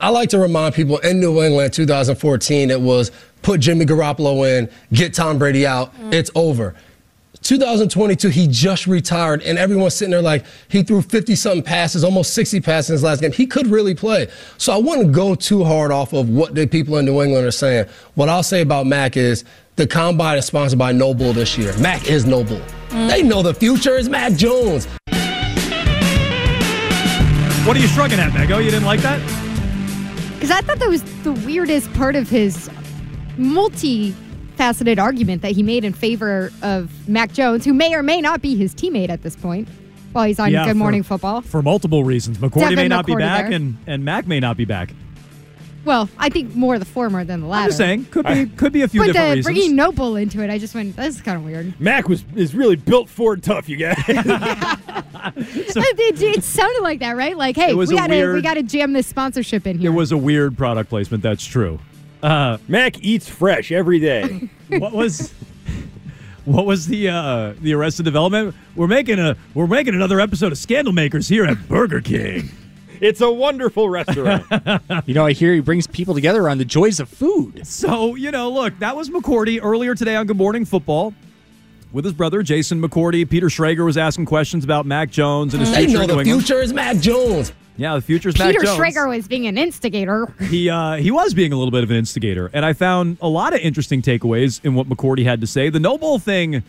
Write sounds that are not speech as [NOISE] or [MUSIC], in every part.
I like to remind people in New England 2014, it was put Jimmy Garoppolo in, get Tom Brady out, mm. it's over. 2022, he just retired, and everyone's sitting there like he threw 50 something passes, almost 60 passes in his last game. He could really play. So I wouldn't go too hard off of what the people in New England are saying. What I'll say about Mac is the combine is sponsored by NOBULL this year. Mac is NOBULL. Mm. They know the future is Mac Jones. What are you shrugging at, Mego? Oh, you didn't like that? Because I thought that was the weirdest part of his multi-faceted argument that he made in favor of Mac Jones, who may or may not be his teammate at this point while he's on Yeah, Good for- Morning Football. For multiple reasons. McCourty Devin may not be back, there. and, and Mac may not be back. Well, I think more the former than the latter. I'm just saying, could be [LAUGHS] could be a few but different the, reasons. bringing NOBULL into it, I just went, this is kind of weird. Mac was is really built Ford tough, you guys. [LAUGHS] [LAUGHS] it, it sounded like that, right? Like, hey, we gotta we gotta jam this sponsorship in here. It was a weird product placement. That's true. Uh, Mac eats fresh every day. what was what was the uh, the Arrested Development? We're making a we're making another episode of Scandal Makers here at Burger King. It's a wonderful restaurant. [LAUGHS] You know, I hear he brings people together on the joys of food. So you know, look, that was McCourty earlier today on Good Morning Football. With his brother Jason McCourty, Peter Schrager was asking questions about Mac Jones and his They future know the future is Mac Jones. Yeah, the future's Mac Jones. Peter Jones. Schrager was being an instigator. he uh, he was being a little bit of an instigator, and I found a lot of interesting takeaways in what McCourty had to say. The NOBULL thing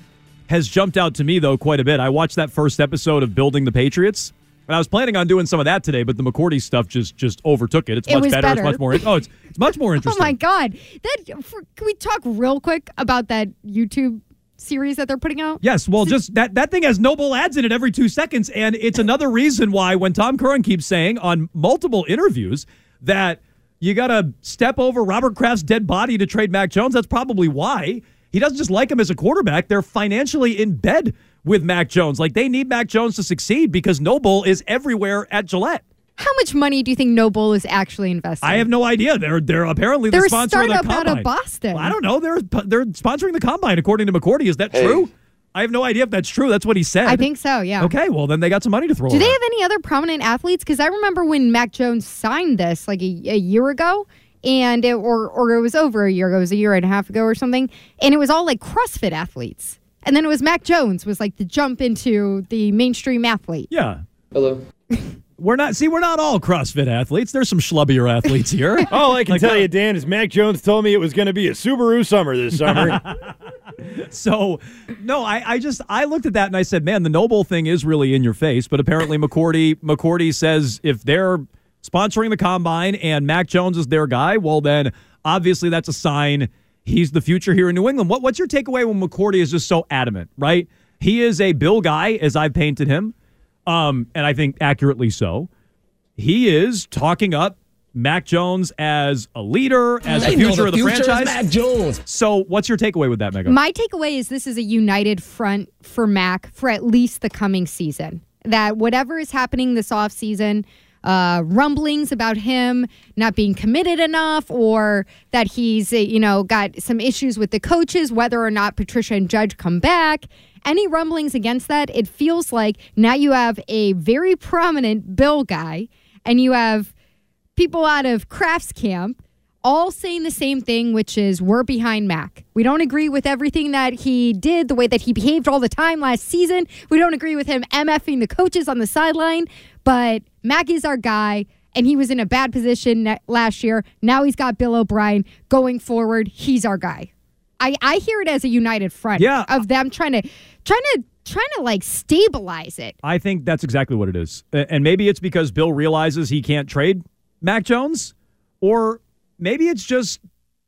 has jumped out to me though quite a bit. I watched that first episode of Building the Patriots, and I was planning on doing some of that today, but the McCourty stuff just just overtook it. It's It much was better. better. It's much more. Oh, it's it's much more interesting. [LAUGHS] Oh my god! That for, can we talk real quick about that YouTube series that they're putting out? Yes, well, just that that thing has NOBULL ads in it every two seconds, and it's [LAUGHS] another reason why when Tom Curran keeps saying on multiple interviews that you got to step over Robert Kraft's dead body to trade Mac Jones, that's probably why he doesn't just like him as a quarterback; they're financially in bed with Mac Jones. Like they need Mac Jones to succeed because NOBULL is everywhere at Gillette. How much money do you think NOBULL is actually investing? I have no idea. They're they're apparently They're the a sponsor of the startup out of Boston. Well, I don't know. They're they're sponsoring the combine according to McCourty. Is that Hey. true? I have no idea if that's true. That's what he said. I think so. Yeah. Okay, well then they got some money to throw. Do they around. have any other prominent athletes? Because I remember when Mac Jones signed this like a, a year ago, and it, or or it was over a year ago. It was a year and a half ago or something, and it was all like CrossFit athletes. And then it was Mac Jones was like the jump into the mainstream athlete. Yeah. Hello. [LAUGHS] We're not. See, we're not all CrossFit athletes. There's some schlubbier athletes here. [LAUGHS] All I can Like, tell uh, you, Dan, is Mac Jones told me it was going to be a Subaru summer this summer. [LAUGHS] So, no, I, I just I looked at that and I said, man, the NOBULL thing is really in your face. But apparently, McCourty McCourty says if they're sponsoring the combine and Mac Jones is their guy, well then obviously that's a sign he's the future here in New England. What what's your takeaway when McCourty is just so adamant? Right, he is a Bill guy as I've painted him, um, and I think accurately so. He is talking up Mac Jones as a leader, as They the know future of the future franchise. Mac Jones. So, what's your takeaway with that, Megan? My takeaway is this is a united front for Mac for at least the coming season. That whatever is happening this offseason, uh, rumblings about him not being committed enough or that he's, uh, you know, got some issues with the coaches, whether or not Patricia and Judge come back, any rumblings against that, it feels like now you have a very prominent Bill guy and you have people out of Kraft's Camp all saying the same thing, which is we're behind Mac. We don't agree with everything that he did, the way that he behaved all the time last season. We don't agree with him MFing the coaches on the sideline, but Mac is our guy. and he was in a bad position last year. Now he's got Bill O'Brien going forward. He's our guy. I, I hear it as a united front Yeah. of them trying to trying to trying to like stabilize it. I think that's exactly what it is. And maybe it's because Bill realizes he can't trade Mac Jones, or maybe it's just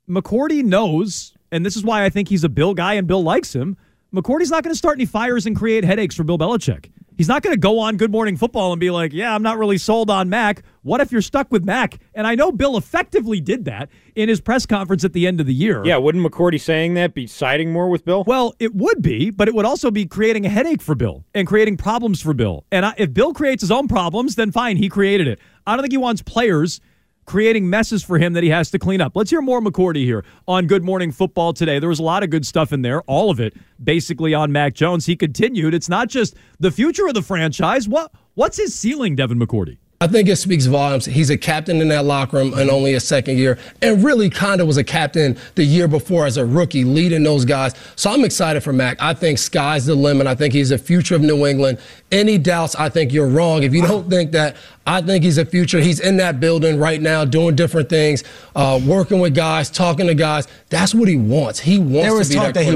McCourty knows, and this is why I think he's a Bill guy and Bill likes him. McCourty's not going to start any fires and create headaches for Bill Belichick. He's not going to go on Good Morning Football and be like, yeah, I'm not really sold on Mac. What if you're stuck with Mac? And I know Bill effectively did that in his press conference at the end of the year. Yeah, wouldn't McCourty saying that be siding more with Bill? Well, it would be, but it would also be creating a headache for Bill and creating problems for Bill. And I, if Bill creates his own problems, then fine, he created it. I don't think he wants players creating messes for him that he has to clean up. Let's hear more McCourty here on Good Morning Football today. There was a lot of good stuff in there, all of it basically on Mac Jones. He continued. It's not just the future of the franchise. What what's his ceiling, Devin McCourty? I think it speaks volumes. He's a captain in that locker room in only a second year, and really kind of was a captain the year before as a rookie, leading those guys. So I'm excited for Mac. I think sky's the limit. I think he's the future of New England. Any doubts, I think you're wrong. If you don't think that, I think he's a future. He's in that building right now, doing different things, uh, working with guys, talking to guys. That's what he wants. He wants There was to be talk that that he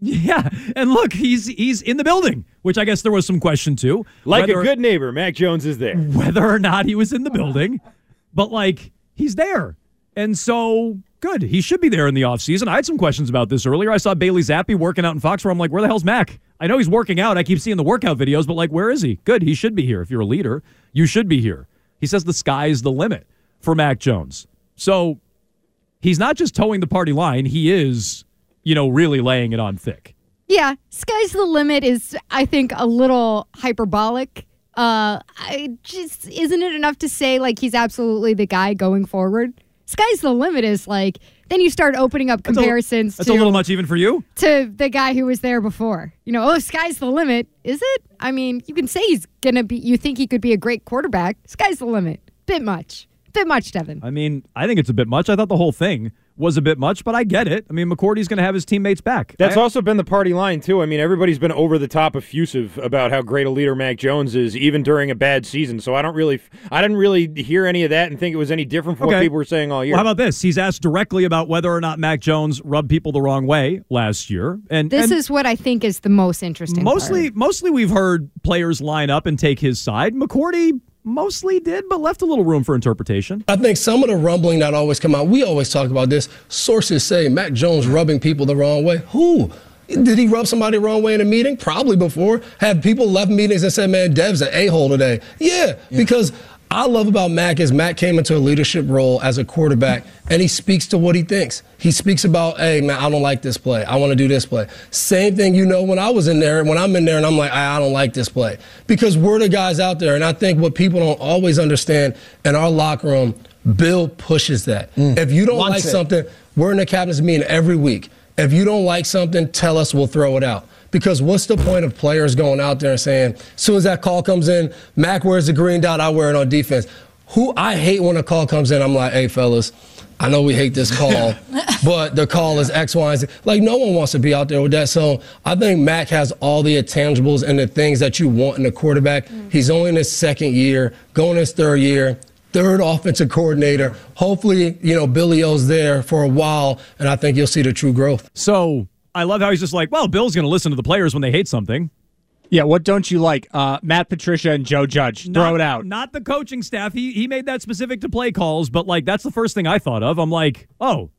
Yeah, and look, he's he's in the building, which I guess there was some question too. Like whether- a good neighbor, Mac Jones is there. whether or not he was in the building, but like he's there. And so good. He should be there in the offseason. I had some questions about this earlier. I saw Bailey Zappe working out in Foxborough. I'm like, where the hell's Mac? I know he's working out. I keep seeing the workout videos, but like, where is he? Good. He should be here. If you're a leader, you should be here. He says the sky's the limit for Mac Jones. So he's not just toeing the party line, he is, you know, really laying it on thick. Yeah, sky's the limit is I think a little hyperbolic. Uh, I just isn't it enough to say like he's absolutely the guy going forward? Sky's the limit is like then you start opening up That's a- comparisons That's to a little much even for you. to the guy who was there before. You know, oh, sky's the limit. Is it? I mean, you can say he's gonna be. You think he could be a great quarterback? Sky's the limit. Bit much. Bit much, Devin. I mean, I think it's a bit much. I thought the whole thing was a bit much, but I get it. I mean, McCourty's going to have his teammates back. That's I- also been the party line too. I mean, everybody's been over the top effusive about how great a leader Mac Jones is, even during a bad season. So I don't really, I didn't really hear any of that and think it was any different from what people were saying all year. Well, how about this? He's asked directly about whether or not Mac Jones rubbed people the wrong way last year, and This and is what I think is the most interesting. part. mostly mostly we've heard players line up and take his side. McCourty mostly did, but left a little room for interpretation. I think some of the rumbling that always come out, we always talk about this. Sources say Mac Jones rubbing people the wrong way. Who? Did he rub somebody the wrong way in a meeting? Probably before. Have people left meetings and said, man, Dev's an a-hole today? Yeah, because I love about Mac is Mac came into a leadership role as a quarterback and he speaks to what he thinks. He speaks about, hey, man, I don't like this play. I want to do this play. Same thing, you know, when I was in there, when I'm in there and I'm like, I don't like this play. Because we're the guys out there. And I think what people don't always understand in our locker room, Bill pushes that. Mm. If you don't Wants like it. something, we're in the captain's meeting every week. If you don't like something, tell us, we'll throw it out. Because what's the point of players going out there and saying, as soon as that call comes in, Mac wears the green dot, I wear it on defense. Who I hate when a call comes in, I'm like, hey fellas, I know we hate this call, [LAUGHS] but the call is X, Y, and Z. Like no one wants to be out there with that. So I think Mac has all the intangibles and the things that you want in a quarterback. Mm-hmm. He's only in his second year, going his third year third offensive coordinator. Hopefully, you know, Billy O's there for a while, and I think you'll see the true growth. So I love how he's just like, well, Bill's going to listen to the players when they hate something. Yeah, what don't you like? Uh, Matt Patricia and Joe Judge. Not- Throw it out. Not the coaching staff. He he made that specific to play calls, but like that's the first thing I thought of. I'm like, oh,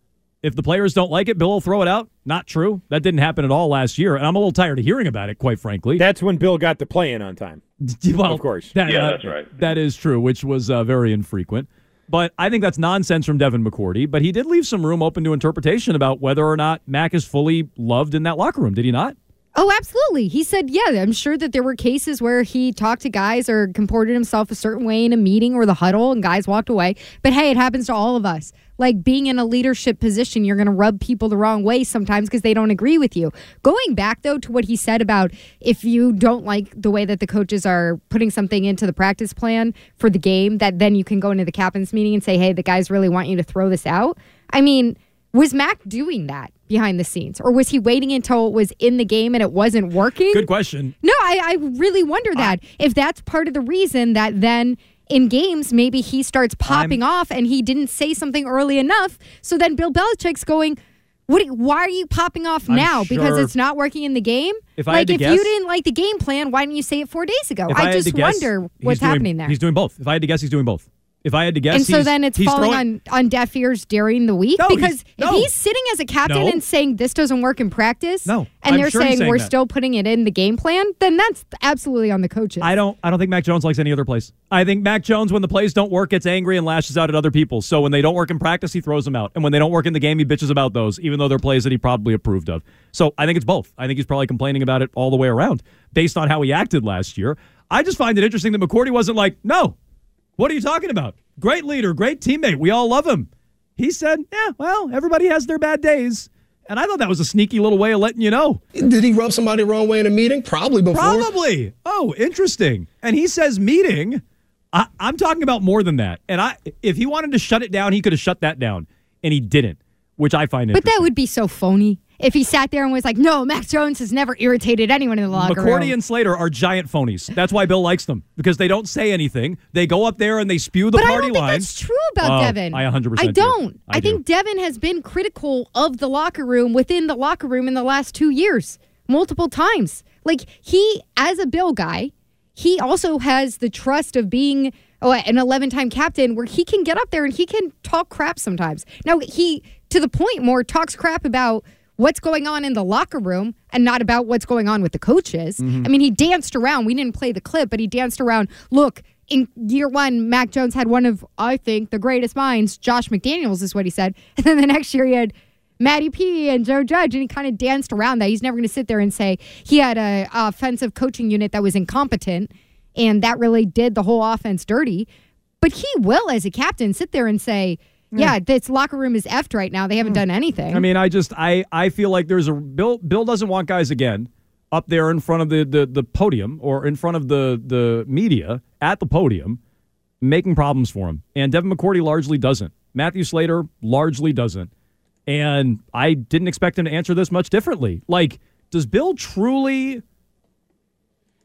if the players don't like it, Bill will throw it out. Not true. That didn't happen at all last year, and I'm a little tired of hearing about it, quite frankly. That's when Bill got the play in on time. [LAUGHS] well, of course. that, Yeah, uh, that's right. That is true, which was uh, very infrequent. But I think that's nonsense from Devin McCourty. But he did leave some room open to interpretation about whether or not Mac is fully loved in that locker room. Did he not? Oh, absolutely. He said, yeah, I'm sure that there were cases where he talked to guys or comported himself a certain way in a meeting or the huddle and guys walked away. But hey, it happens to all of us. Like being in a leadership position, you're going to rub people the wrong way sometimes because they don't agree with you. Going back, though, to what he said about if you don't like the way that the coaches are putting something into the practice plan for the game, that then you can go into the captain's meeting and say, hey, the guys really want you to throw this out. I mean, was Mac doing that behind the scenes, or was he waiting until it was in the game and it wasn't working? Good question. No, I, I really wonder that if that's part of the reason that then in games, maybe he starts popping I'm- off and he didn't say something early enough. So then Bill Belichick's going, what, why are you popping off I'm now? Because it's not working in the game? If I like, if guess- you didn't like the game plan, why didn't you say it four days ago? If I, just guess, wonder what's doing- happening there. He's doing both. If I had to guess, he's doing both. If I had to guess, and so he's- then it's he's falling throwing- on, on deaf ears during the week No, he's- because no. if he's sitting as a captain No. and saying this doesn't work in practice, No, and I'm they're sure saying, saying we're that. still putting it in the game plan, then that's absolutely on the coaches. I don't. I don't think Mac Jones likes any other place. I think Mac Jones, when the plays don't work, gets angry and lashes out at other people. So when they don't work in practice, he throws them out, and when they don't work in the game, he bitches about those, even though they're plays that he probably approved of. So I think it's both. I think he's probably complaining about it all the way around, based on how he acted last year. I just find it interesting that McCourty wasn't like, "No, what are you talking about? Great leader, great teammate. We all love him." He said, "Yeah, well, everybody has their bad days." And I thought that was a sneaky little way of letting you know. Did he rub somebody the wrong way in a meeting? Probably before. Probably. Oh, interesting. And he says meeting. I, I'm talking about more than that. And I, if he wanted to shut it down, he could have shut that down, and he didn't, which I find but interesting. that would be so phony if he sat there and was like, no, Max Jones has never irritated anyone in the locker McCourty room. and Slater are giant phonies. That's why Bill likes them because they don't say anything. They go up there and they spew the but I party don't think lines. that's true about Oh, Devin. I 100% I do. don't. I I, do. think Devin has been critical of the locker room within the locker room in the last two years, multiple times. Like he, as a Bill guy, he also has the trust of being oh, an 11 time captain where he can get up there and he can talk crap sometimes. Now, he, to the point, more talks crap about what's going on in the locker room and not about what's going on with the coaches. Mm-hmm. I mean, he danced around. We didn't play the clip, but he danced around. Look, in year one, Mac Jones had one of, I think, the greatest minds. Josh McDaniels is what he said. [LAUGHS] And then the next year he had Matty P and Joe Judge, and he kind of danced around that. He's never going to sit there and say he had a offensive coaching unit that was incompetent, and that really did the whole offense dirty. But he will, as a captain, sit there and say, "Yeah, hmm. this locker room is effed right now. They haven't hmm. done anything." I mean, I just I I feel like there's a Bill Bill doesn't want guys again up there in front of the the, the podium or in front of the the media at the podium making problems for him. And Devin McCourty largely doesn't. Matthew Slater largely doesn't. And I didn't expect him to answer this much differently. Like, does Bill truly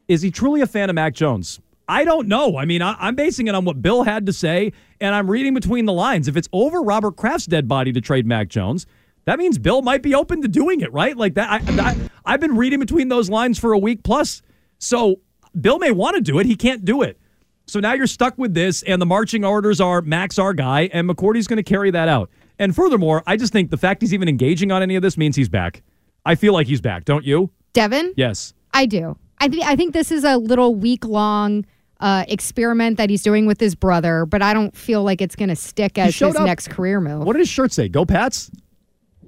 is he truly a fan of Mac Jones? I don't know. I mean, I, I'm basing it on what Bill had to say, and I'm reading between the lines. If it's over Robert Kraft's dead body to trade Mac Jones, that means Bill might be open to doing it, right? Like that. I, I, I've been reading between those lines for a week plus. So Bill may want to do it. He can't do it. So now you're stuck with this, and the marching orders are Max our guy, and McCourty's going to carry that out. And furthermore, I just think the fact he's even engaging on any of this means he's back. I feel like he's back, don't you? Devin, Yes. I do. I think I think this is a little week long uh, experiment that he's doing with his brother, but I don't feel like it's going to stick as his up- next career move. What did his shirt say? Go Pats?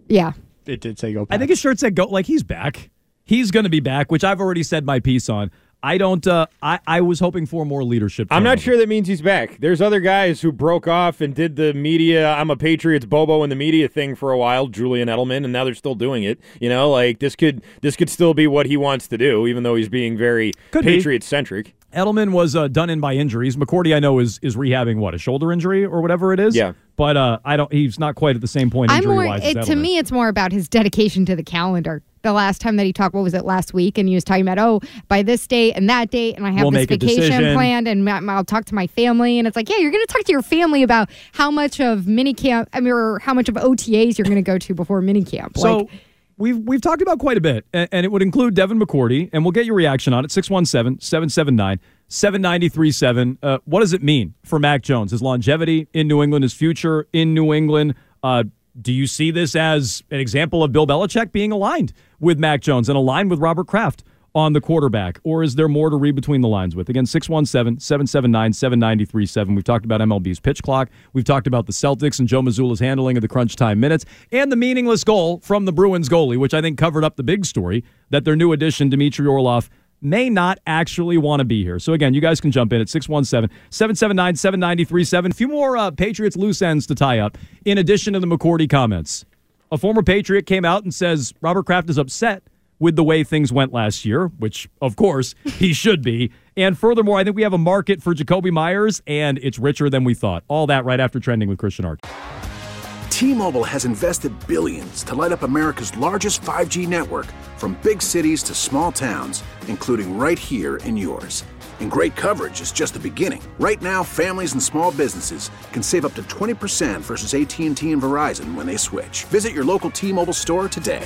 yeah. It did say go. Pats. I think his shirt said go like he's back. He's going to be back, which I've already said my piece on. I don't. Uh, I I was hoping for more leadership. I'm not turnover. sure that means he's back. There's other guys who broke off and did the media, I'm a Patriots Bobo in the media thing for a while, Julian Edelman, and now they're still doing it. You know, like this could this could still be what he wants to do, even though he's being very Patriot centric. Edelman was uh, done in by injuries. McCourty, I know, is is rehabbing what a shoulder injury or whatever it is. Yeah. but uh, I don't. He's not quite at the same point injury wise. to me it's more about his dedication to the calendar. The last time that he talked, what was it last week? And he was talking about, oh, by this date and that date, and I have We'll this vacation planned, and I'll talk to my family. And it's like, yeah, you're going to talk to your family about how much of minicamp, I mean, or how much of OTAs you're going to go to before minicamp. So like, we've we've talked about quite a bit, and, and it would include Devin McCourty, and we'll get your reaction on it 617 779 7937. Uh, What does it mean for Mac Jones? His longevity in New England, his future in New England. Uh, do you see this as an example of Bill Belichick being aligned with Mac Jones and aligned with Robert Kraft on the quarterback? Or is there more to read between the lines with? Again, 617 779 7937. We've talked about MLB's pitch clock. We've talked about the Celtics and Joe Mazzulla's handling of the crunch time minutes and the meaningless goal from the Bruins goalie, which I think covered up the big story that their new addition, Dmitry Orlov, may not actually want to be here. So again, you guys can jump in at 617-779-7937. A few more uh, Patriots loose ends to tie up in addition to the McCourty comments. A former Patriot came out and says Robert Kraft is upset with the way things went last year, which of course he should be. And furthermore, I think we have a market for Jakobi Meyers and it's richer than we thought. All that right after trending with Christian Ark. T-Mobile has invested billions to light up America's largest 5G network from big cities to small towns, including right here in yours. And great coverage is just the beginning. Right now, families and small businesses can save up to 20% versus AT&T and Verizon when they switch. Visit your local T-Mobile store today.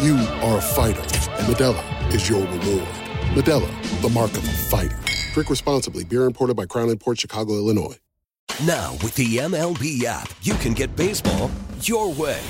You are a fighter, and Modelo is your reward. Modelo, the mark of a fighter. Drink responsibly. Beer imported by Crown Port Chicago, Illinois. Now, with the MLB app, you can get baseball your way.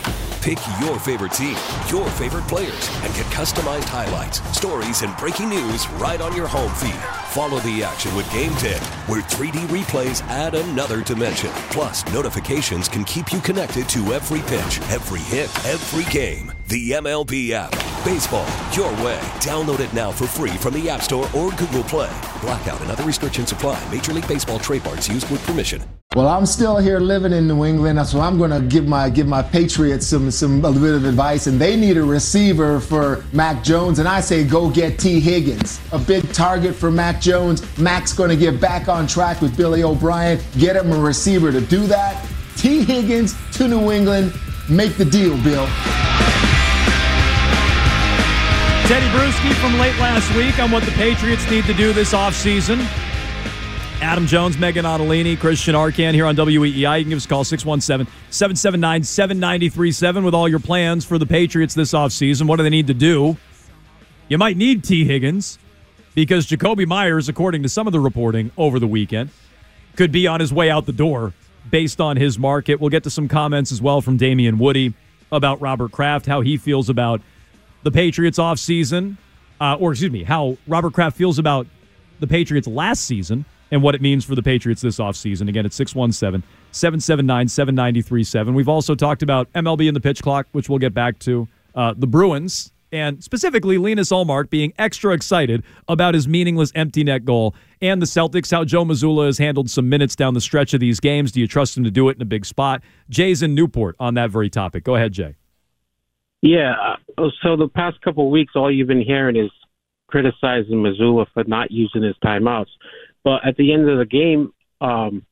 Pick your favorite team, your favorite players, and get customized highlights, stories, and breaking news right on your home feed. Follow the action with Gameday, where 3D replays add another dimension. Plus, notifications can keep you connected to every pitch, every hit, every game. The MLB app. Baseball, your way. Download it now for free from the App Store or Google Play. Blackout and other restrictions apply. Major League Baseball trademarks used with permission. Well, I'm still here living in New England, so I'm going to give my give my Patriots some some a little bit of advice, and they need a receiver for Mac Jones, and I say go get Tee Higgins, a big target for Mac Jones. Mac's going to get back on track with Billy O'Brien. Get him a receiver to do that. Tee Higgins to New England. Make the deal, Bill. Teddy Bruschi from late last week on what the Patriots need to do this offseason. Adam Jones, Megan Ottolini, Christian Arcan here on WEEI. You can give us a call 617 779 7937 with all your plans for the Patriots this offseason. What do they need to do? You might need Tee Higgins because Jakobi Meyers, according to some of the reporting over the weekend, could be on his way out the door based on his market. We'll get to some comments as well from Damien Woody about Robert Kraft, how he feels about the Patriots offseason, uh, or excuse me, how Robert Kraft feels about the Patriots last season and what it means for the Patriots this offseason. Again, it's 617 779 7937. We've also talked about MLB and the pitch clock, which we'll get back to. Uh, the Bruins, and specifically Linus Ullmark being extra excited about his meaningless empty net goal, and the Celtics, how Joe Mazzulla has handled some minutes down the stretch of these games. Do you trust him to do it in a big spot? Jay's in Newport on that very topic. Go ahead, Jay. Yeah. uh, So the past couple of weeks, all you've been hearing is criticizing Mazzulla for not using his timeouts. But at the end of the game um,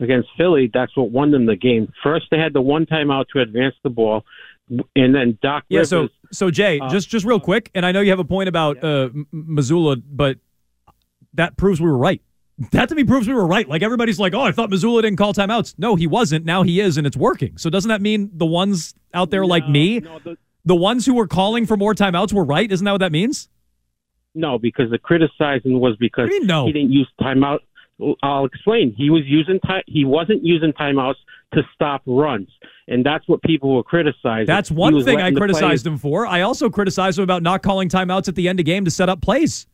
against Philly, that's what won them the game. First, they had the one timeout to advance the ball, and then Doc Yeah, Rivers. so so Jay, uh, just just real quick, and I know you have a point about uh, Mazzulla, but that proves we were right. That to me proves we were right. Like everybody's like, oh, I thought Mazzulla didn't call timeouts. No, he wasn't. Now he is, and it's working. So doesn't that mean the ones out there like me, the ones who were calling for more timeouts were right? Isn't that what that means? No, because the criticizing was because he didn't use timeout. I'll explain. He was using time. He wasn't using timeouts to stop runs, and that's what people were criticizing. That's one thing I criticized him for. I also criticized him about not calling timeouts at the end of game to set up plays.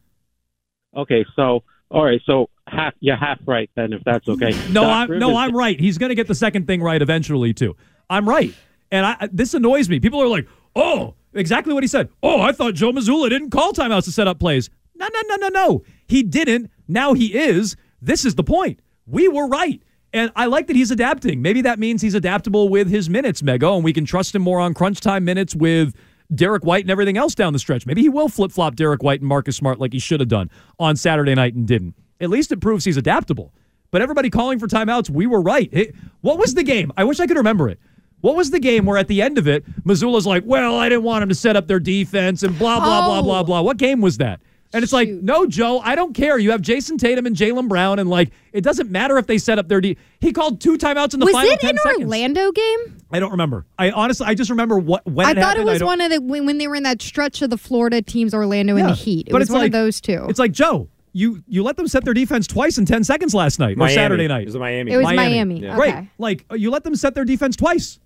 Okay, so all right, so half you're half right then, if that's okay. [LAUGHS] No, Doc I'm no, I'm right. He's going to get the second thing right eventually too. I'm right, and I, this annoys me. People are like, "Oh, exactly what he said." Oh, I thought Joe Mazzulla didn't call timeouts to set up plays. No, no, no, no, no. He didn't. Now he is. This is the point. We were right. And I like that he's adapting. Maybe that means he's adaptable with his minutes, Mego, and we can trust him more on crunch time minutes with Derrick White and everything else down the stretch. Maybe he will flip flop Derrick White and Marcus Smart like he should have done on Saturday night and didn't. At least it proves he's adaptable. But everybody calling for timeouts, we were right. It- what was the game? I wish I could remember it. What was the game where at the end of it, Mazzulla's like, well, I didn't want him to set up their defense and blah, blah, blah, Oh. blah, blah. What game was that? And it's like, no, Joe, I don't care. You have Jayson Tatum and Jaylen Brown, and like, it doesn't matter if they set up their D. He called two timeouts in the was final it 10 an seconds. Orlando game? I don't remember. I honestly, I just remember what when I it thought happened. it was one of the when, when they were in that stretch of the Florida teams, Orlando in Yeah, the Heat. It but was it's one like- of those two. It's like Joe, you you let them set their defense twice in ten seconds last night Miami. or Saturday night. It was Miami. It was Miami. Yeah. Right. Like you let them set their defense twice.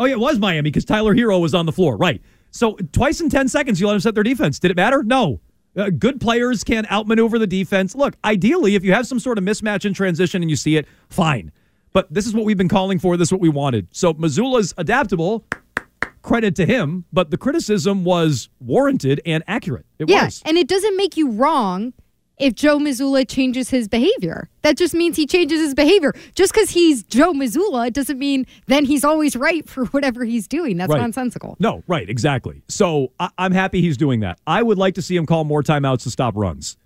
Oh yeah, it was Miami because Tyler Herro was on the floor. Right. So twice in ten seconds you let them set their defense. Did it matter? No. Uh, good players can outmaneuver the defense. Look, ideally, if you have some sort of mismatch in transition and you see it, fine. But this is what we've been calling for. This is what we wanted. So Mazzulla's adaptable. Credit to him, but the criticism was warranted and accurate. It yeah, was. and it doesn't make you wrong if Joe Mazzulla changes his behavior. That just means he changes his behavior. Just because he's Joe Mazzulla, it doesn't mean then he's always right for whatever he's doing. That's Right. nonsensical. No, right, exactly. So I- I'm happy he's doing that. I would like to see him call more timeouts to stop runs.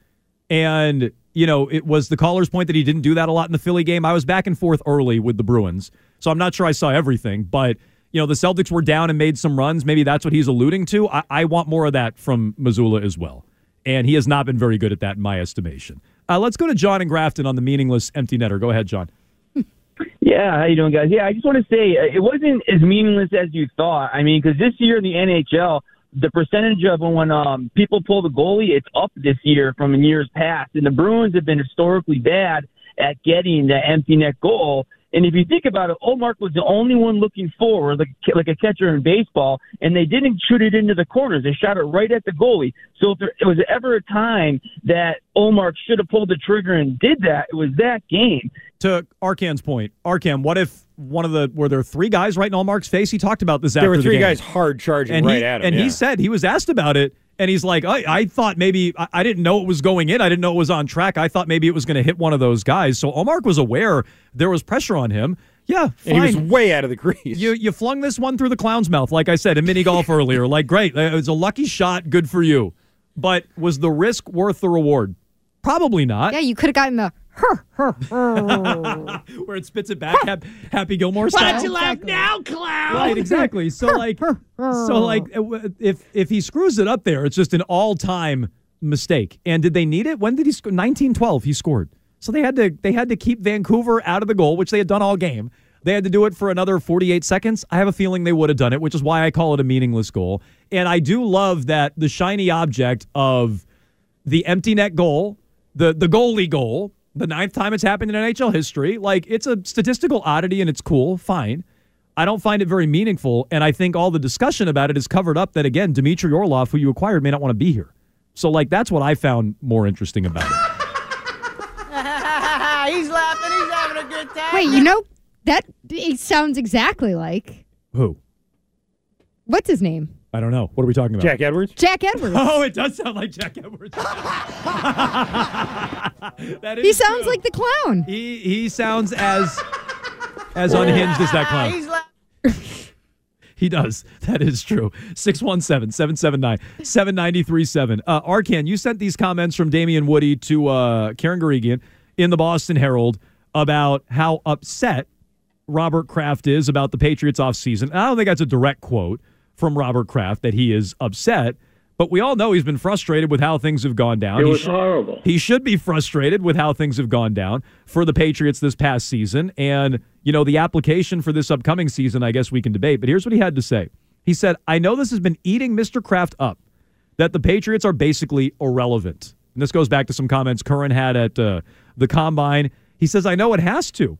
And, you know, it was the caller's point that he didn't do that a lot in the Philly game. I was back and forth early with the Bruins. So I'm not sure I saw everything, but, you know, the Celtics were down and made some runs. Maybe that's what he's alluding to. I, I want more of that from Mazzulla as well. And he has not been very good at that in my estimation. Uh, let's go to John and Grafton on the meaningless empty netter. Go ahead, John. [LAUGHS] Yeah, how you doing, guys? Yeah, I just want to say uh, it wasn't as meaningless as you thought. I mean, because this year in the NHL, the percentage of when um, people pull the goalie, it's up this year from in years past, and the Bruins have been historically bad at getting the empty net goal. And if you think about it, Ullmark was the only one looking forward, like like a catcher in baseball, and they didn't shoot it into the corners. They shot it right at the goalie. So if there was ever a time that Ullmark should have pulled the trigger and did that, it was that game. To Arcan's point, Arcan, what if one of the were there three guys right in Ullmark's face? He talked about this There after were the three game. guys hard charging and right he, at him. And yeah. he said he was asked about it, and he's like, I, I thought maybe I, I didn't know it was going in. I didn't know it was on track. I thought maybe it was going to hit one of those guys. So Ullmark was aware there was pressure on him. Yeah, And he was way out of the crease. You you flung this one through the clown's mouth, like I said in mini golf [LAUGHS] earlier. Like great, it was a lucky shot. Good for you. But was the risk worth the reward? Probably not. Yeah, you could have gotten the [LAUGHS] Where it spits it back, hap- Happy Gilmore Why style. don't you laugh now, clown? Right, exactly. So like, so like, if if he screws it up there, it's just an all time mistake. And did they need it? When did he score? 1912, he scored. So they had to they had to keep Vancouver out of the goal, which they had done all game. They had to do it for another 48 seconds. I have a feeling they would have done it, which is why I call it a meaningless goal. And I do love that the shiny object of the empty net goal, the the goalie goal, the ninth time it's happened in NHL history. Like it's a statistical oddity and it's cool, fine. I don't find it very meaningful, and I think all the discussion about it is covered up. That again, Dmitry Orlov, who you acquired, may not want to be here. So like that's what I found more interesting about it. [LAUGHS] he's laughing. He's having a good time. Wait, you know that it sounds exactly like Who? what's his name? I don't know. What are we talking about? Jack Edwards. Jack Edwards. [LAUGHS] Oh, it does sound like Jack Edwards. [LAUGHS] that is he sounds true. like the clown. He he sounds as as unhinged as that clown. He's laughing. He does. That is true. 617 779 7937. Uh, Arcan, you sent these comments from Damien Woody to uh, Karen Guregian in the Boston Herald about how upset Robert Kraft is about the Patriots offseason. I don't think that's a direct quote from Robert Kraft that he is upset, but we all know he's been frustrated with how things have gone down. It He was sh- horrible. he should be frustrated with how things have gone down for the Patriots this past season. And, you know, the application for this upcoming season, I guess we can debate. But here's what he had to say He said, I know this has been eating Mr. Kraft up, that the Patriots are basically irrelevant. And this goes back to some comments Curran had at uh, the combine. He says, I know it has to.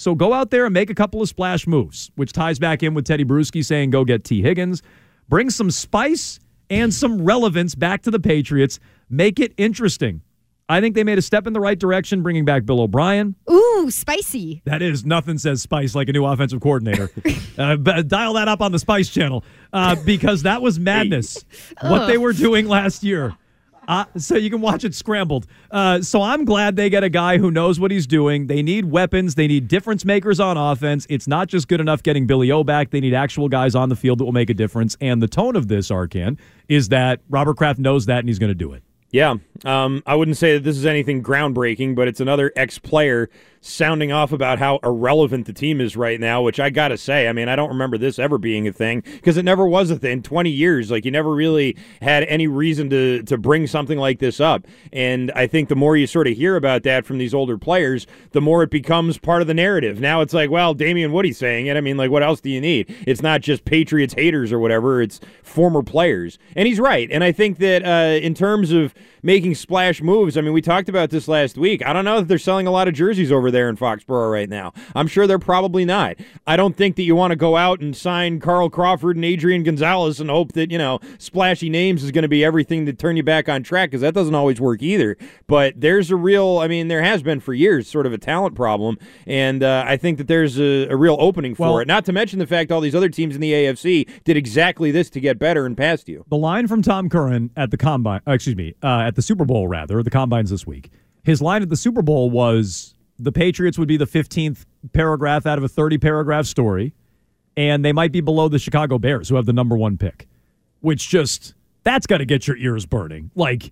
So go out there and make a couple of splash moves, which ties back in with Teddy Bruschi saying, go get Tee Higgins. Bring some spice and some relevance back to the Patriots. Make it interesting. I think they made a step in the right direction, bringing back Bill O'Brien. Ooh, spicy. That is nothing says spice like a new offensive coordinator. [LAUGHS] uh, but dial that up on the Spice Channel uh, because that was madness. [LAUGHS] what they were doing last year. Uh, so you can watch it scrambled. Uh, so I'm glad they get a guy who knows what he's doing. They need weapons. They need difference makers on offense. It's not just good enough getting Billy O back. They need actual guys on the field that will make a difference. And the tone of this, Arcan, is that Robert Kraft knows that and he's going to do it. Yeah, um, I wouldn't say that this is anything groundbreaking, but it's another ex-player sounding off about how irrelevant the team is right now. Which I gotta say, I mean, I don't remember this ever being a thing because it never was a thing. Twenty years, like you never really had any reason to to bring something like this up. And I think the more you sort of hear about that from these older players, the more it becomes part of the narrative. Now it's like, well, Damien Woody's saying it. I mean, like, what else do you need? It's not just Patriots haters or whatever. It's former players, and he's right. And I think that uh, in terms of making splash moves. I mean, we talked about this last week. I don't know if they're selling a lot of jerseys over there in Foxborough right now. I'm sure they're probably not. I don't think that you want to go out and sign Carl Crawford and Adrian Gonzalez and hope that, you know, splashy names is going to be everything to turn you back on track because that doesn't always work either. But there's a real, I mean, there has been for years sort of a talent problem. And uh, I think that there's a, a real opening for Well- it. Not to mention the fact all these other teams in the AFC did exactly this to get better and past you. The line from Tom Curran at the combine, uh, excuse me, uh, Uh, at the Super Bowl rather, the combines this week. His line at the Super Bowl was the Patriots would be the 15th paragraph out of a 30 paragraph story, and they might be below the Chicago Bears, who have the number one pick, which just, that's got to get your ears burning. Like,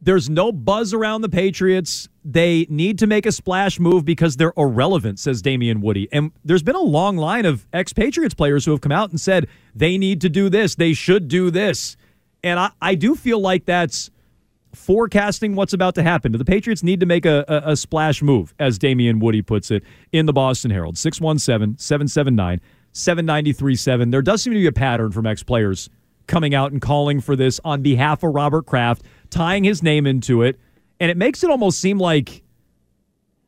there's no buzz around the Patriots. They need to make a splash move because they're irrelevant, says Damien Woody. And there's been a long line of ex Patriots players who have come out and said they need to do this, they should do this. And I, I do feel like that's forecasting what's about to happen. Do the Patriots need to make a, a, a splash move, as Damien Woody puts it in the Boston Herald? 617 779 7937. There does seem to be a pattern from ex players coming out and calling for this on behalf of Robert Kraft, tying his name into it. And it makes it almost seem like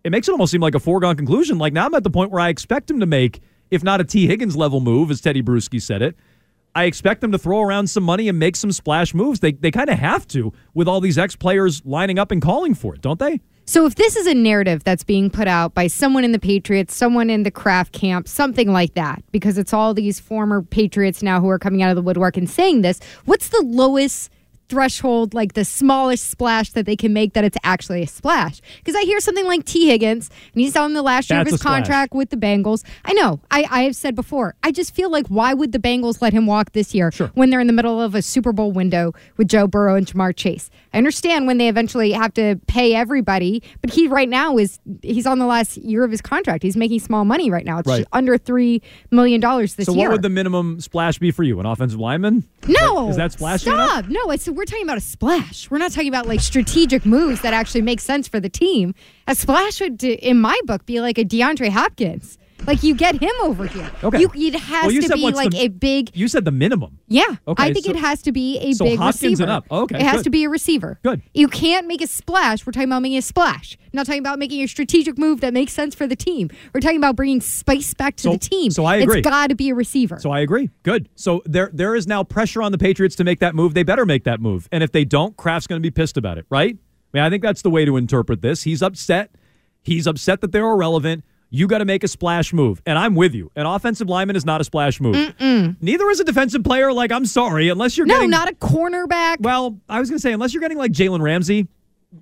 it makes it almost seem like a foregone conclusion. Like now I'm at the point where I expect him to make, if not a Tee Higgins level move, as Teddy Bruschi said it. I expect them to throw around some money and make some splash moves. They they kind of have to with all these ex players lining up and calling for it, don't they? So if this is a narrative that's being put out by someone in the Patriots, someone in the Kraft camp, something like that, because it's all these former Patriots now who are coming out of the woodwork and saying this, what's the lowest threshold, like the smallest splash that they can make that it's actually a splash? Because I hear something like Tee Higgins, and he's on the last year That's of his contract with the Bengals. I know. I, I have said before, I just feel like why would the Bengals let him walk this year when they're in the middle of a Super Bowl window with Joe Burrow and Ja'Marr Chase? I understand when they eventually have to pay everybody, but he right now is he's on the last year of his contract. He's making small money right now. It's Right. under three million dollars this year. so year. what would the minimum splash be for you? An offensive lineman? no, Is that enough? Stop. No, it's we're talking about a splash. We're not talking about like strategic moves that actually make sense for the team. A splash would, in my book, be like a DeAndre Hopkins. Like you get him over here. Okay. You, it has Well, you to be like the- a big. You said the minimum. Yeah, Okay, I think so- it has to be a so big Hopkins receiver. and up. Okay, it has good. to be a receiver. Good. You can't make a splash. We're talking about making a splash. We're not talking about making a strategic move that makes sense for the team. We're talking about bringing spice back to So- the team. so I agree. It's got to be a receiver. So I agree. Good. So there there is now pressure on the Patriots to make that move. They better make that move. And if they don't, Kraft's going to be pissed about it, right? I mean, I think that's the way to interpret this. He's upset. He's upset that they're irrelevant. You got to make a splash move. And I'm with you. An offensive lineman is not a splash move. Mm-mm. Neither is a defensive player. Like, I'm sorry, unless you're no, getting not a cornerback. Well, I was going to say unless you're getting like Jalen Ramsey,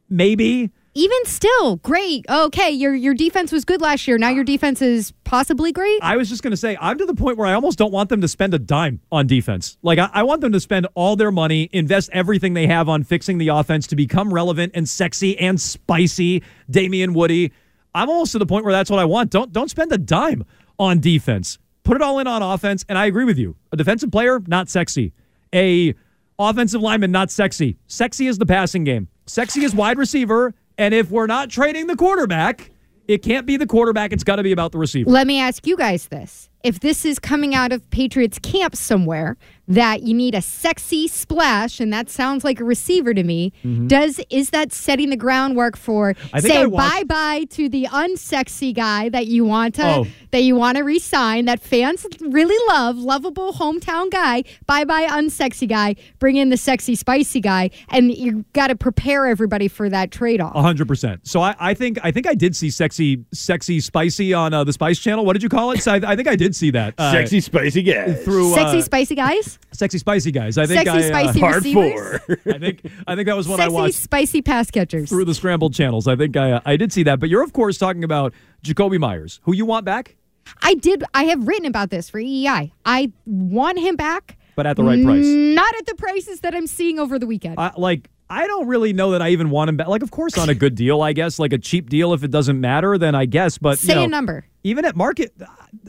maybe. Even still, great. Okay, your your defense was good last year. Now your defense is possibly great. I was just going to say, I'm to the point where I almost don't want them to spend a dime on defense. Like, I, I want them to spend all their money, invest everything they have on fixing the offense to become relevant and sexy and spicy. Damien Woody. I'm almost to the point where that's what I want. Don't don't spend a dime on defense. Put it all in on offense. And I agree with you. A defensive player, not sexy. A offensive lineman, not sexy. Sexy is the passing game. Sexy is wide receiver. And if we're not trading the quarterback, it can't be the quarterback. It's got to be about the receiver. Let me ask you guys this. If this is coming out of Patriots camp somewhere that you need a sexy splash and that sounds like a receiver to me, Mhm. does is that setting the groundwork for I think I say watched- bye-bye to the unsexy guy that you want to Oh. that you want to resign that fans really love, lovable hometown guy, bye-bye unsexy guy, bring in the sexy spicy guy and you got to prepare everybody for that trade-off. A hundred percent. So I, I think I think I did see sexy, sexy, spicy on uh, the Spice Channel. What did you call it? So I, I think I did see that. Uh, Sexy, spicy guys. through Sexy uh, spicy guys? Sexy, spicy guys. I think Sexy, I, uh, spicy Part receivers? I think I think that was what I Sexy watched spicy pass catchers. through the scrambled channels. I think I uh, I did see that. But you're of course talking about Jakobi Meyers, who you want back, I did. I have written about this for EEI. I want him back, but at the right price. Not at the prices that I'm seeing over the weekend. I, like I don't really know that I even want him back. Like, of course, on a good deal, I guess. Like a cheap deal, if it doesn't matter, then I guess. But you Say know, a number. Even at market,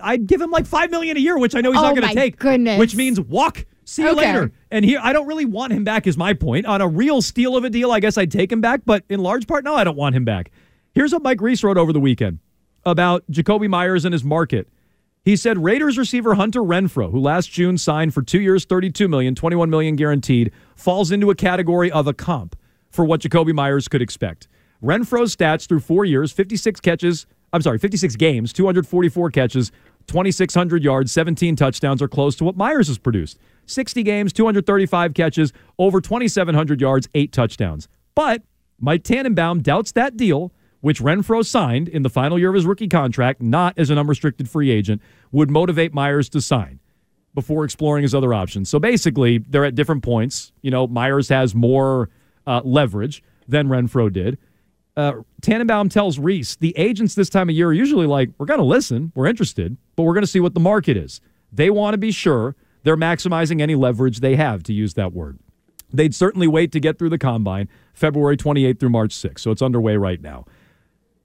I'd give him like five million a year, which I know he's Oh not going to take. goodness. Which means walk. See you Okay. later. And here, I don't really want him back. Is my point on a real steal of a deal? I guess I'd take him back, but in large part, no, I don't want him back. Here's what Mike Reiss wrote over the weekend about Jakobi Meyers and his market. He said Raiders receiver Hunter Renfrow, who last June signed for two years, 32 million, 21 million guaranteed, falls into a category of a comp. for what Jakobi Meyers could expect. Renfrow's stats through four years 56 catches, I'm sorry, 56 games, 244 catches, 2,600 yards, 17 touchdowns are close to what Meyers has produced. 60 games, 235 catches, over 2,700 yards, eight touchdowns. But Mike Tannenbaum doubts that deal, which Renfrow signed in the final year of his rookie contract, not as an unrestricted free agent, would motivate Meyers to sign before exploring his other options. So basically, they're at different points. You know, Meyers has more uh, leverage than Renfrow did. Uh, Tannenbaum tells Reiss the agents this time of year are usually like, we're going to listen, we're interested, but we're going to see what the market is. They want to be sure they're maximizing any leverage they have, to use that word. They'd certainly wait to get through the combine February 28th through March 6th, so it's underway right now.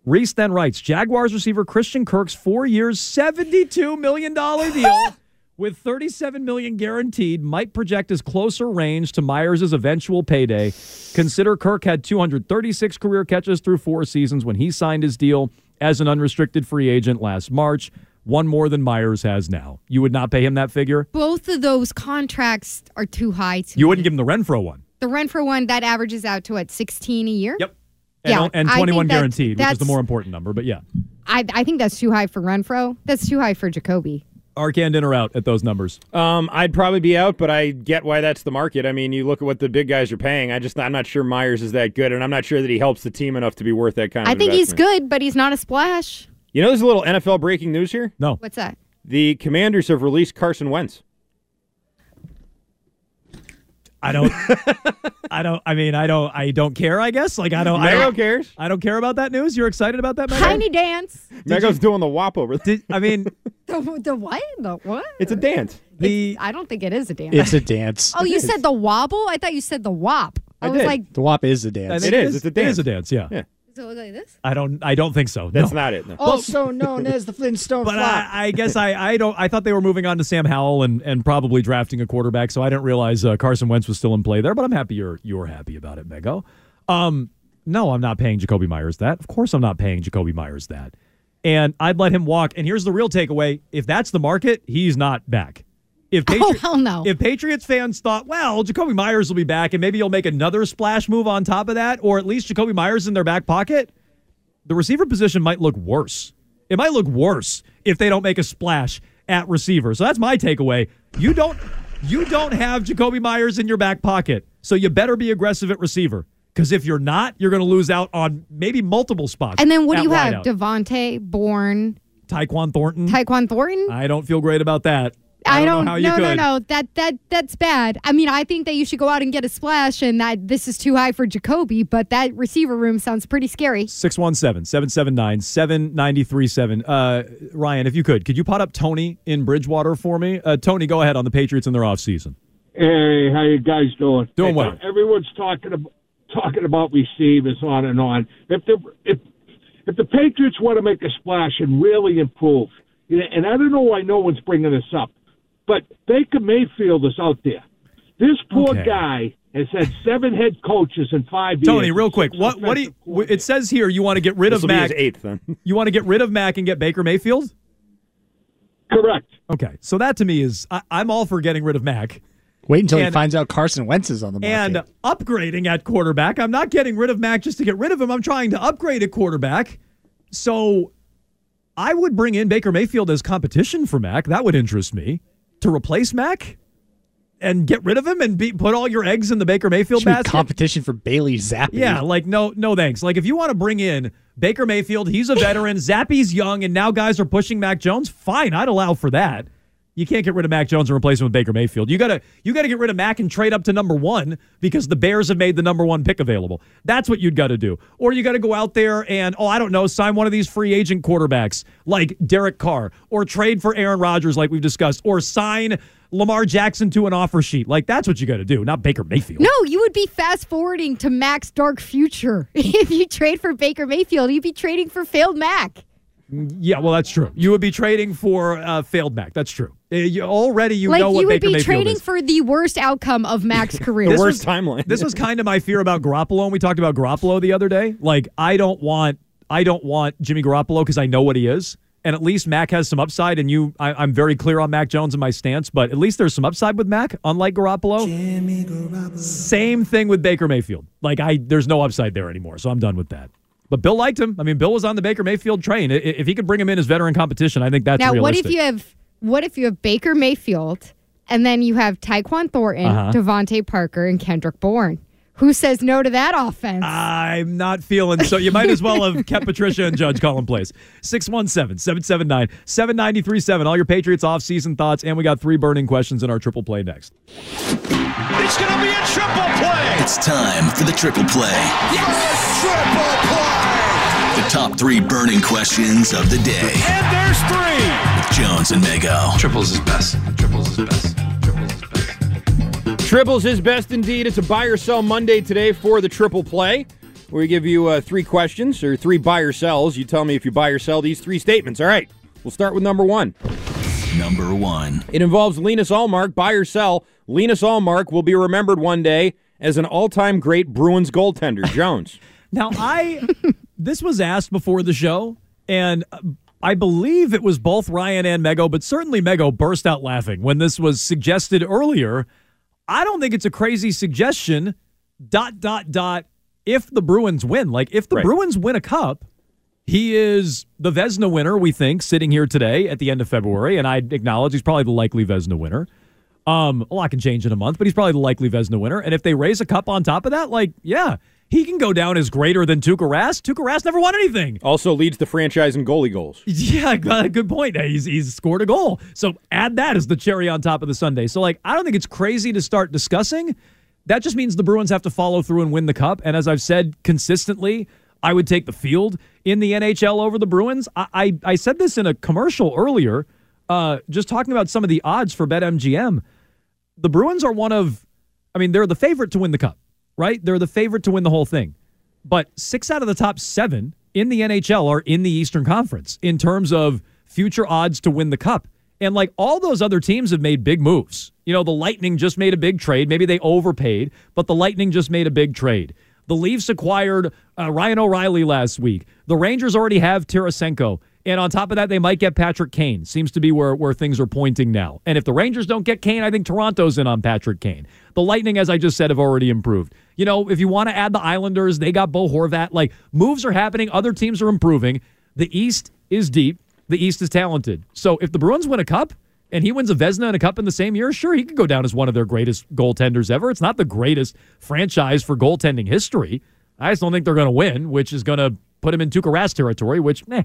Reiss then writes Jaguars receiver Christian Kirk's four years, $72 million deal with 37 million guaranteed might project as closer range to Meyers' eventual payday. Consider Kirk had 236 career catches through four seasons when he signed his deal as an unrestricted free agent last March, one more than Meyers has now. You would not pay him that figure? Both of those contracts are too high to You me. wouldn't give him the Renfrow one. The Renfrow one that averages out to what 16 a year. Yep. And, Yeah, and 21 think that's- guaranteed, which is the more important number, but yeah. I I think that's too high for Renfrow. That's too high for Jakobi. Arcand in or out at those numbers? Um, I'd probably be out, but I get why that's the market. I mean, you look at what the big guys are paying. I just I'm not sure Meyers is that good, and I'm not sure that he helps the team enough to be worth that kind of. I think he's good, but he's not a splash. You know, there's a little NFL breaking news here. No, What's that? The Commanders have released Carson Wentz. I don't. [LAUGHS] I don't. I mean, I don't. I don't care. I guess. Like I don't. I Mego don't cares. I don't care about that news. You're excited about that, Mego? Tiny dance. Mego's doing the wop over there. Did, I mean, [LAUGHS] The, the what? The what? It's a dance. the I don't think it is a dance. It's a dance. oh, you said the wobble? I thought you said the wop. I, I was did. like, The WAP is a dance. think It is. It's a It is dance. a dance. Yeah. Yeah. So it look like this? I don't. I don't think so. That's no. not it. No. Also known as the Flintstone [LAUGHS] But Flop. I, I guess I, I don't. I thought they were moving on to Sam Howell and, and probably drafting a quarterback. So I didn't realize uh, Carson Wentz was still in play there. But I'm happy you're you're happy about it, Mego. Um, no, I'm not paying Jakobi Meyers that. Of course, I'm not paying Jakobi Meyers that. And I'd let him walk. And here's the real takeaway: if that's the market, he's not back. If [LAUGHS] Oh, hell no. if Patriots fans thought, well, Jakobi Meyers will be back, and maybe he'll make another splash move on top of that, or at least Jakobi Meyers in their back pocket, the receiver position might look worse. It might look worse if they don't make a splash at receiver. So that's my takeaway. You don't you don't have Jakobi Meyers in your back pocket. So you better be aggressive at receiver. Because if you're not, you're going to lose out on maybe multiple spots. And then what do you have? DeVante, Bourne, Tyquan Thornton. Tyquan Thornton? I don't feel great about that. I don't, know how you no, could. no, no. That that that's bad. I mean, I think that you should go out and get a splash, and that this is too high for Jakobi. But that receiver room sounds pretty scary. 617 779 7937. Uh, Ryan, if you could, could you pot up Tony in Bridgewater for me? Uh, Tony, go ahead on the Patriots in their offseason. Hey, how you guys doing? Doing Hey, well. Everyone's talking about talking about receivers on and on. If the if if the Patriots want to make a splash and really improve, and I don't know why no one's bringing this up, but Baker Mayfield is out there. This poor Okay. guy has had seven head coaches in five years. Tony, real quick, what what do you? It says here you want to get rid This of will Mac. eighth then. [LAUGHS] You want to get rid of Mac and get Baker Mayfield? Correct. Okay, so that to me is I, I'm all for getting rid of Mac Wait until he finds out Carson Wentz is on the market. and upgrading at quarterback. I'm not getting rid of Mac just to get rid of him. I'm trying to upgrade at quarterback. So I would bring in Baker Mayfield as competition for Mac. That would interest me to replace Mac and get rid of him and be, put all your eggs in the Baker Mayfield Should basket. competition for Bailey Zappe. Yeah, like no, no thanks. Like if you want to bring in Baker Mayfield, he's a veteran. Zappe's young, and now guys are pushing Mac Jones. Fine, I'd allow for that. You can't get rid of Mac Jones and replace him with Baker Mayfield. You gotta you gotta get rid of Mac and trade up to number one because the Bears have made the number one pick available. That's what you'd got to do. Or you got to go out there and oh I don't know sign one of these free agent quarterbacks like Derek Carr, or trade for Aaron Rodgers like we've discussed, or sign Lamar Jackson to an offer sheet. Like that's what you got to do, not Baker Mayfield. No, you would be fast forwarding to Mac's dark future [LAUGHS] if you trade for Baker Mayfield. You'd be trading for failed Mac. Yeah, well, that's true. You would be trading for uh, failed Mac. That's true. Uh, you, already, you like know what you would Baker be Mayfield trading is. for the worst outcome of Mac's [LAUGHS] career. The this worst was- timeline. This was kind of my fear about Garoppolo, and we talked about Garoppolo the other day. Like, I don't want, I don't want Jimmy Garoppolo because I know what he is, and at least Mac has some upside. And you, I, I'm very clear on Mac Jones and my stance, but at least there's some upside with Mac, unlike Garoppolo. Jimmy Garoppolo. Same thing with Baker Mayfield. Like I, there's no upside there anymore, so I'm done with that. But Bill liked him. I mean, Bill was on the Baker Mayfield train. If he could bring him in as veteran competition, I think that's now, realistic. what if you have what if you have Baker Mayfield and then you have Tyquan Thornton, Uh-huh. DeVante Parker, and Kendrick Bourne? Who says no to that offense? I'm not feeling so. You might as well have kept Patricia and Judge calling plays. 617 779 7937. All your Patriots off-season thoughts. And we got three burning questions in our triple play next. It's going to be a triple play. It's time for the triple play. Yes, triple play. The top three burning questions of the day. And there's three. With Jones and Mego. Triples is best. Triples is best. Triples is best Triples is best indeed. It's a buy or sell Monday today for the triple play. We give you uh, three questions or three buy or sells. You tell me if you buy or sell these three statements. All right, we'll start with number one. Number one. It involves Linus Ullmark. Buy or sell. Linus Ullmark will be remembered one day as an all-time great Bruins goaltender. Jones. [LAUGHS] Now, I [LAUGHS] this was asked before the show, and uh, I believe it was both Ryan and Mego, but certainly Mego burst out laughing when this was suggested earlier. I don't think it's a crazy suggestion. Dot dot dot. If the Bruins win, like if the Right. Bruins win a cup, he is the Vezina winner. We think sitting here today at the end of February, and I acknowledge he's probably the likely Vezina winner. Um, a lot can change in a month, but he's probably the likely Vezina winner. And if they raise a cup on top of that, like yeah, he can go down as greater than Tuukka Rask. Tuukka Rask never won anything. Also leads the franchise in goalie goals. Yeah, [LAUGHS] good good point. He's he's scored a goal. So add that as the cherry on top of the sundae. So like I don't think it's crazy to start discussing. That just means the Bruins have to follow through and win the cup. And as I've said consistently, I would take the field in the NHL over the Bruins. I I, I said this in a commercial earlier, uh, just talking about some of the odds for BetMGM. The Bruins are one of, I mean, they're the favorite to win the cup, right? They're the favorite to win the whole thing. But six out of the top seven in the NHL are in the Eastern Conference in terms of future odds to win the cup. And like all those other teams have made big moves. You know, the Lightning just made a big trade. Maybe they overpaid, but the Lightning just made a big trade. The Leafs acquired uh, Ryan O'Reilly last week. The Rangers already have Tarasenko. And on top of that, they might get Patrick Kane. Seems to be where, where things are pointing now. And if the Rangers don't get Kane, I think Toronto's in on Patrick Kane. The Lightning, as I just said, have already improved. You know, if you want to add the Islanders, they got Bo Horvat. Like, moves are happening. Other teams are improving. The East is deep. The East is talented. So if the Bruins win a cup and he wins a Vezina and a cup in the same year, sure, he could go down as one of their greatest goaltenders ever. It's not the greatest franchise for goaltending history. I just don't think they're going to win, which is going to put him in Tuukka Rask territory, which, eh,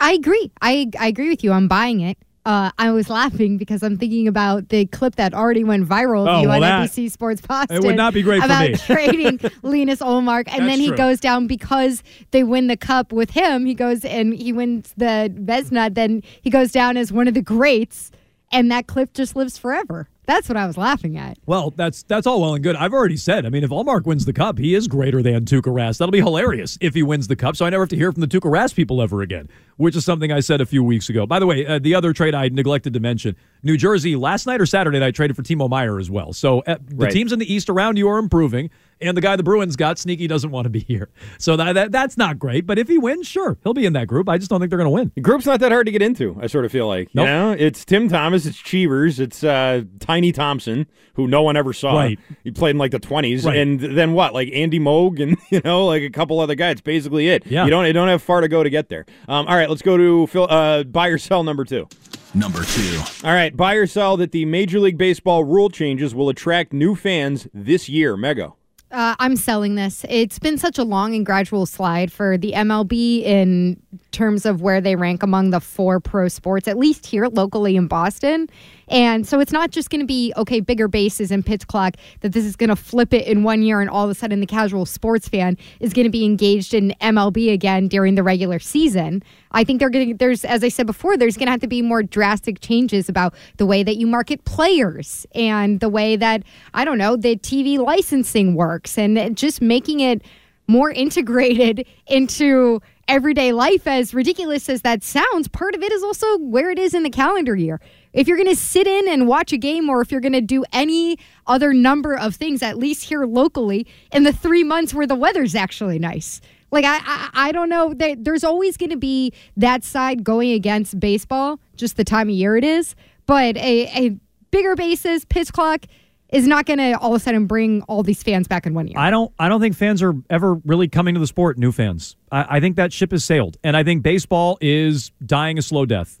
I agree. I I agree with you. I'm buying it. Uh, I was laughing because I'm thinking about the clip that already went viral Oh, you well, on that- NBC Sports Boston. it would not be great for about [LAUGHS] trading [LAUGHS] Linus Ullmark, and That's then he true. goes down because they win the cup with him. He goes and he wins the Vezina. Then he goes down as one of the greats, and that clip just lives forever. That's what I was laughing at. Well, that's that's all well and good. I've already said. I mean, if Ullmark wins the cup, he is greater than Tuukka Rask. That'll be hilarious if he wins the cup. So I never have to hear from the Tuukka Rask people ever again, which is something I said a few weeks ago. By the way, uh, the other trade I neglected to mention: New Jersey last night or Saturday night traded for Timo Meier as well. So uh, the Right. teams in the East around you are improving, and the guy the Bruins got sneaky doesn't want to be here. So that, that that's not great. But if he wins, sure, he'll be in that group. I just don't think they're going to win. The group's not that hard to get into. I sort of feel like you know, it's Tim Thomas, it's Cheevers, it's uh, Tiny Thompson, who no one ever saw. Right. He played in like the twenties, Right. and then what? Like Andy Moog, and [LAUGHS] you know, like a couple other guys. Basically, it. Yeah. You don't you don't have far to go to get there. Um, all right, let's go to Phil, uh, buy or sell number two. Number two. All right, buy or sell that the Major League Baseball rule changes will attract new fans this year. Mego. Uh, I'm selling this. It's been such a long and gradual slide for the MLB in terms of where they rank among the four pro sports, at least here locally in Boston. And so it's not just going to be, okay, bigger bases and pitch clock, that this is going to flip it in one year and all of a sudden the casual sports fan is going to be engaged in MLB again during the regular season. I think they're going to, there's, as I said before, there's going to have to be more drastic changes about the way that you market players and the way that, I don't know, the TV licensing works and just making it more integrated [LAUGHS] into everyday life as ridiculous as that sounds part of it is also where it is in the calendar year if you're going to sit in and watch a game or if you're going to do any other number of things at least here locally in the 3 months where the weather's actually nice Like I, I, I don't know. There, there's always going to be that side going against baseball, just the time of year it is. But a, a bigger basis, pitch clock, is not going to all of a sudden bring all these fans back in one year. I don't. I don't think fans are ever really coming to the sport. New fans. I, I think that ship has sailed, and I think baseball is dying a slow death.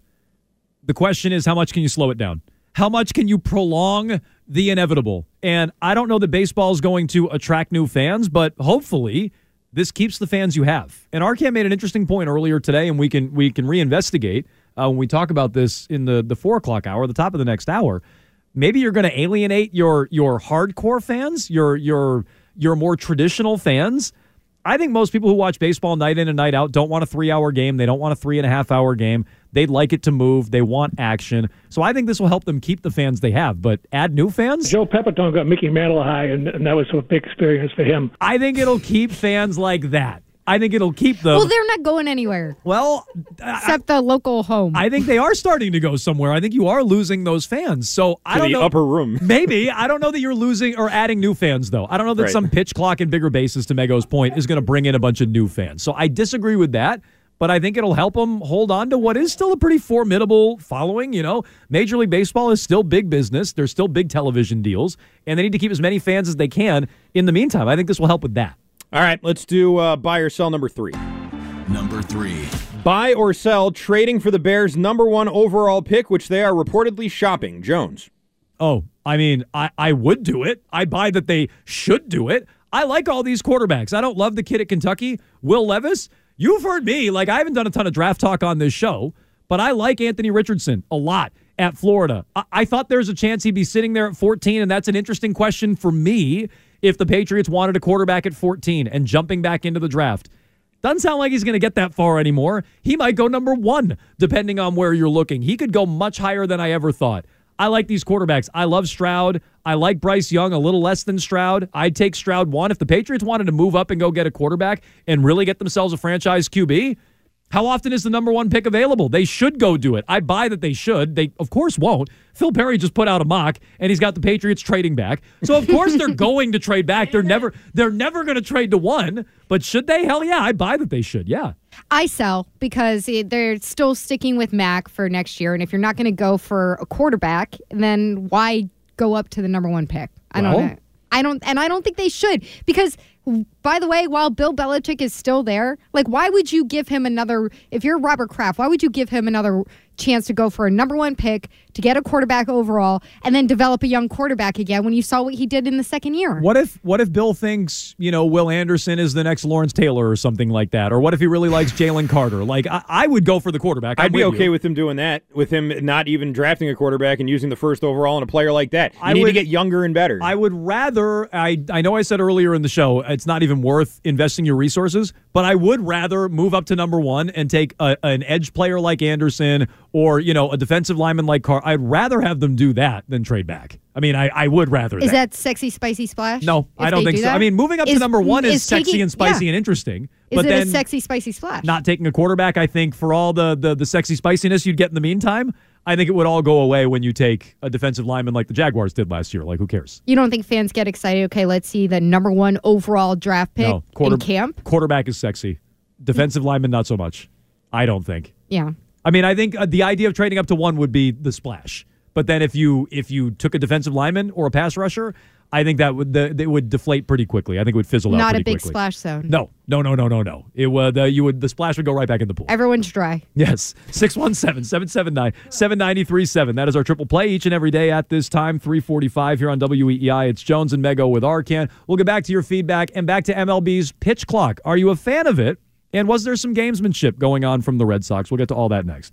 The question is, how much can you slow it down? How much can you prolong the inevitable? And I don't know that baseball is going to attract new fans, but hopefully this keeps the fans you have. And Arcand made an interesting point earlier today, and we can we can reinvestigate uh, when we talk about this in the the four o'clock hour, the top of the next hour. Maybe you're going to alienate your your hardcore fans, your your your more traditional fans. I think most people who watch baseball night in and night out don't want a three hour game. They don't want a three and a half hour game. They'd like it to move. They want action. So I think this will help them keep the fans they have. But add new fans? Joe Pepitone got Mickey Mantle high, and, and that was a big experience for him. I think it'll keep fans like that. I think it'll keep them. well, they're not going anywhere. Well, except the local home. I think they are starting to go somewhere. I think you are losing those fans. So I don't the know. upper room. [LAUGHS] Maybe I don't know that you're losing or adding new fans though. I don't know that Right. some pitch clock and bigger bases to Mego's point is going to bring in a bunch of new fans. So I disagree with that. But I think it'll help them hold on to what is still a pretty formidable following. You know, Major League Baseball is still big business. There's still big television deals, and they need to keep as many fans as they can. In the meantime, I think this will help with that. All right, let's do uh, buy or sell number three. Number three. Buy or sell trading for the Bears' number one overall pick, which they are reportedly shopping. Jones. Oh, I mean, I, I would do it. I buy that they should do it. I like all these quarterbacks. I don't love the kid at Kentucky, Will Levis. You've heard me. Like, I haven't done a ton of draft talk on this show, but I like Anthony Richardson a lot at Florida. I, I thought there's a chance he'd be sitting there at 14, and that's an interesting question for me if the Patriots wanted a quarterback at 14 and jumping back into the draft. Doesn't sound like he's going to get that far anymore. He might go number one, depending on where you're looking. He could go much higher than I ever thought. I like these quarterbacks. I love Stroud. I like Bryce Young a little less than Stroud. I'd take Stroud one. If the Patriots wanted to move up and go get a quarterback and really get themselves a franchise QB, how often is the number one pick available? They should go do it. I buy that they should. They, of course, won't. Phil Perry just put out a mock, and he's got the Patriots trading back. So of course they're [LAUGHS] going to trade back. They're never, they're never going to trade to one. But should they? Hell yeah, I buy that they should. Yeah. I sell because they're still sticking with Mac for next year. And if you're not going to go for a quarterback, then why go up to the number one pick? I Well- don't know. I don't, and I don't think they should because, by the way, while Bill Belichick is still there, like, why would you give him another? If you're Robert Kraft, why would you give him another chance to go for a number one pick to get a quarterback overall and then develop a young quarterback again when you saw what he did in the second year? What if what if Bill thinks you know Will Anderson is the next Lawrence Taylor or something like that, or what if he really likes Jalen Carter? Like I, I would go for the quarterback. I'm I'd be okay you. with him doing that, with him not even drafting a quarterback and using the first overall on a player like that. You I need to get younger and better. I would rather. I I know I said earlier in the show it's not even worth investing your resources, but I would rather move up to number one and take a, an edge player like Anderson or you know a defensive lineman like Carr. I'd rather have them do that than trade back. I mean, I, I would rather. Is that sexy, spicy splash? no? I don't think do so. I mean, moving up to number one is, is sexy taking- and spicy yeah. and interesting. Is but it then a sexy, spicy splash? not taking a quarterback, I think for all the, the the sexy spiciness you'd get in the meantime, I think it would all go away when you take a defensive lineman like the Jaguars did last year. Like, who cares? You don't think fans get excited? Okay, let's see the number one overall draft pick no, quarter, in camp. quarterback is sexy. Defensive lineman, not so much. I don't think. Yeah. I mean, I think uh, the idea of trading up to one would be the splash. But then if you if you took a defensive lineman or a pass rusher, I think that would the, it would deflate pretty quickly. I think it would fizzle out. Not a big quickly. splash zone. No, no, no, no, no, no. It would uh, you would the splash would go right back in the pool. Everyone's dry. Yes. [LAUGHS] 617 779 7937. That is our triple play each and every day at this time, 345 here on WEEI. It's Jones and Mego with Arcand. We'll get back to your feedback and back to MLB's pitch clock. Are you a fan of it? And was there some gamesmanship going on from the Red Sox? We'll get to all that next.